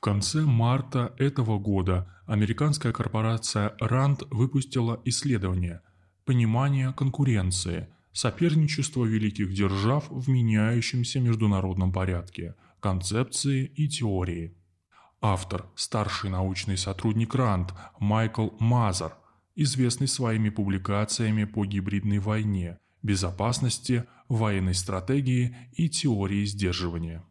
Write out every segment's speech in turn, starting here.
В конце марта этого года американская корпорация RAND выпустила исследование «Понимание конкуренции. Соперничество великих держав в меняющемся международном порядке. Концепции и теории». Автор – старший научный сотрудник RAND Майкл Мазер, известный своими публикациями по гибридной войне, безопасности, военной стратегии и теории сдерживания.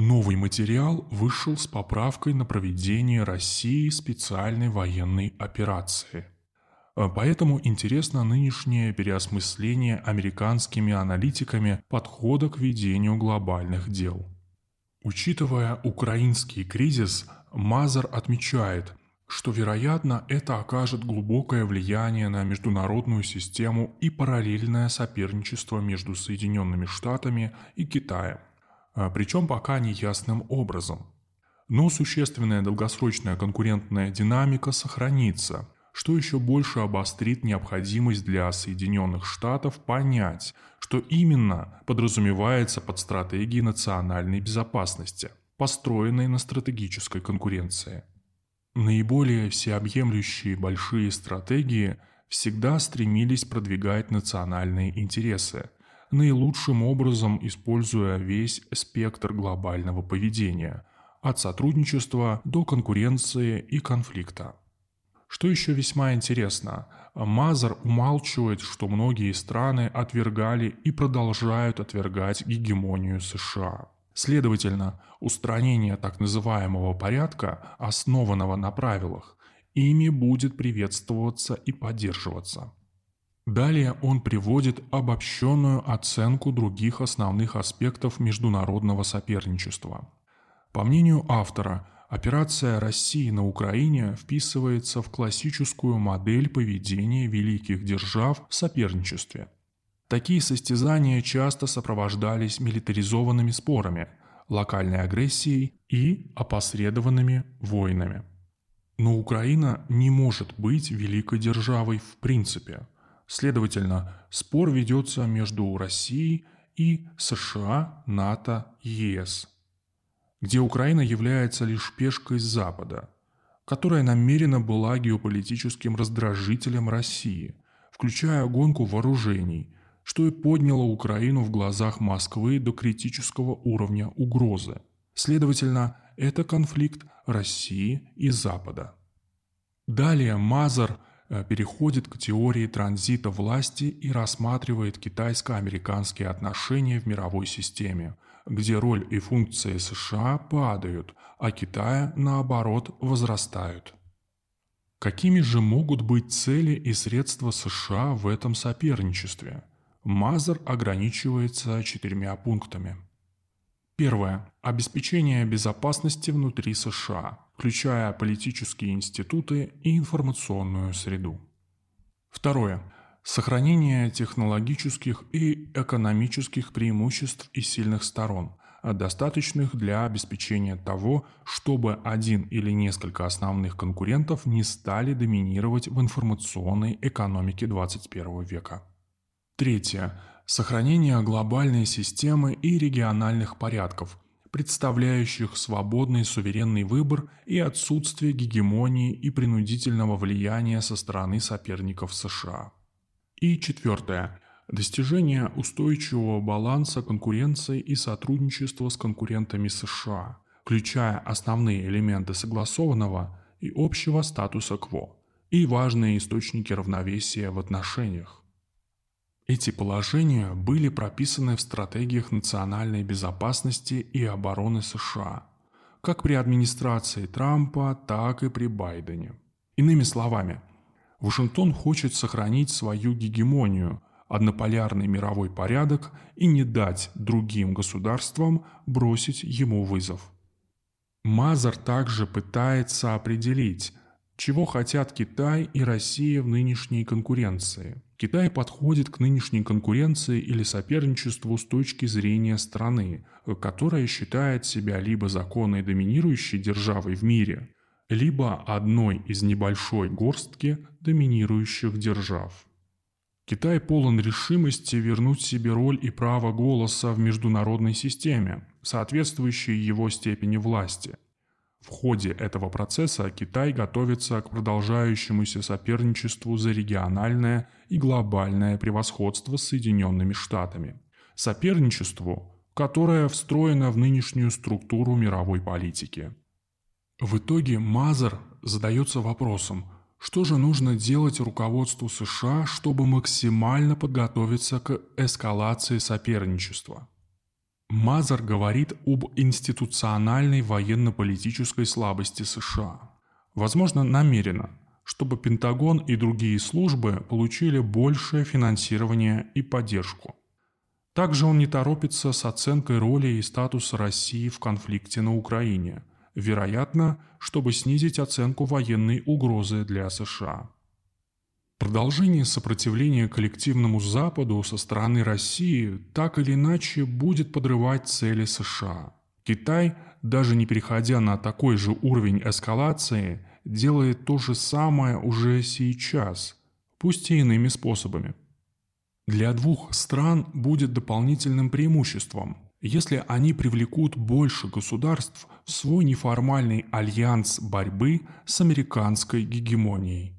Новый материал вышел с поправкой на проведение России специальной военной операции. А поэтому интересно нынешнее переосмысление американскими аналитиками подхода к ведению глобальных дел. Учитывая украинский кризис, Мазер отмечает, что, вероятно, это окажет глубокое влияние на международную систему и параллельное соперничество между Соединенными Штатами и Китаем. А, причем пока неясным образом. Но существенная долгосрочная конкурентная динамика сохранится, что еще больше обострит необходимость для Соединенных Штатов понять, что именно подразумевается под стратегией национальной безопасности, построенной на стратегической конкуренции. Наиболее всеобъемлющие большие стратегии всегда стремились продвигать национальные интересы – наилучшим образом используя весь спектр глобального поведения, от сотрудничества до конкуренции и конфликта. Что еще весьма интересно, Мазер умалчивает, что многие страны отвергали и продолжают отвергать гегемонию США. Следовательно, устранение так называемого порядка, основанного на правилах, ими будет приветствоваться и поддерживаться. Далее он приводит обобщенную оценку других основных аспектов международного соперничества. По мнению автора, операция России на Украине вписывается в классическую модель поведения великих держав в соперничестве. Такие состязания часто сопровождались милитаризованными спорами, локальной агрессией и опосредованными войнами. Но Украина не может быть великой державой в принципе – Следовательно, спор ведется между Россией и США, НАТО ЕС, где Украина является лишь пешкой Запада, которая намеренно была геополитическим раздражителем России, включая гонку вооружений, что и подняло Украину в глазах Москвы до критического уровня угрозы. Следовательно, это конфликт России и Запада. Далее Мазар переходит к теории транзита власти и рассматривает китайско-американские отношения в мировой системе, где роль и функции США падают, а Китая, наоборот, возрастают. Какими же могут быть цели и средства США в этом соперничестве? Мазер ограничивается четырьмя пунктами. Первое. Обеспечение безопасности внутри США – включая политические институты и информационную среду. Второе. Сохранение технологических и экономических преимуществ и сильных сторон, достаточных для обеспечения того, чтобы один или несколько основных конкурентов не стали доминировать в информационной экономике 21 века. Третье. Сохранение глобальной системы и региональных порядков – представляющих свободный суверенный выбор и отсутствие гегемонии и принудительного влияния со стороны соперников США. И четвертое. Достижение устойчивого баланса конкуренции и сотрудничества с конкурентами США, включая основные элементы согласованного и общего статуса кво и важные источники равновесия в отношениях. Эти положения были прописаны в стратегиях национальной безопасности и обороны США, как при администрации Трампа, так и при Байдене. Иными словами, Вашингтон хочет сохранить свою гегемонию, однополярный мировой порядок и не дать другим государствам бросить ему вызов. Мазар также пытается определить, чего хотят Китай и Россия в нынешней конкуренции – Китай подходит к нынешней конкуренции или соперничеству с точки зрения страны, которая считает себя либо законной доминирующей державой в мире, либо одной из небольшой горстки доминирующих держав. Китай полон решимости вернуть себе роль и право голоса в международной системе, соответствующей его степени власти – в ходе этого процесса Китай готовится к продолжающемуся соперничеству за региональное и глобальное превосходство с Соединенными Штатами. Соперничеству, которое встроено в нынешнюю структуру мировой политики. В итоге Мазер задается вопросом, что же нужно делать руководству США, чтобы максимально подготовиться к эскалации соперничества. Мазер говорит об институциональной военно-политической слабости США. Возможно, намеренно, чтобы Пентагон и другие службы получили большее финансирование и поддержку. Также он не торопится с оценкой роли и статуса России в конфликте на Украине – вероятно, чтобы снизить оценку военной угрозы для США. Продолжение сопротивления коллективному Западу со стороны России так или иначе будет подрывать цели США. Китай, даже не переходя на такой же уровень эскалации, делает то же самое уже сейчас, пусть и иными способами. Для двух стран будет дополнительным преимуществом – если они привлекут больше государств в свой неформальный альянс борьбы с американской гегемонией.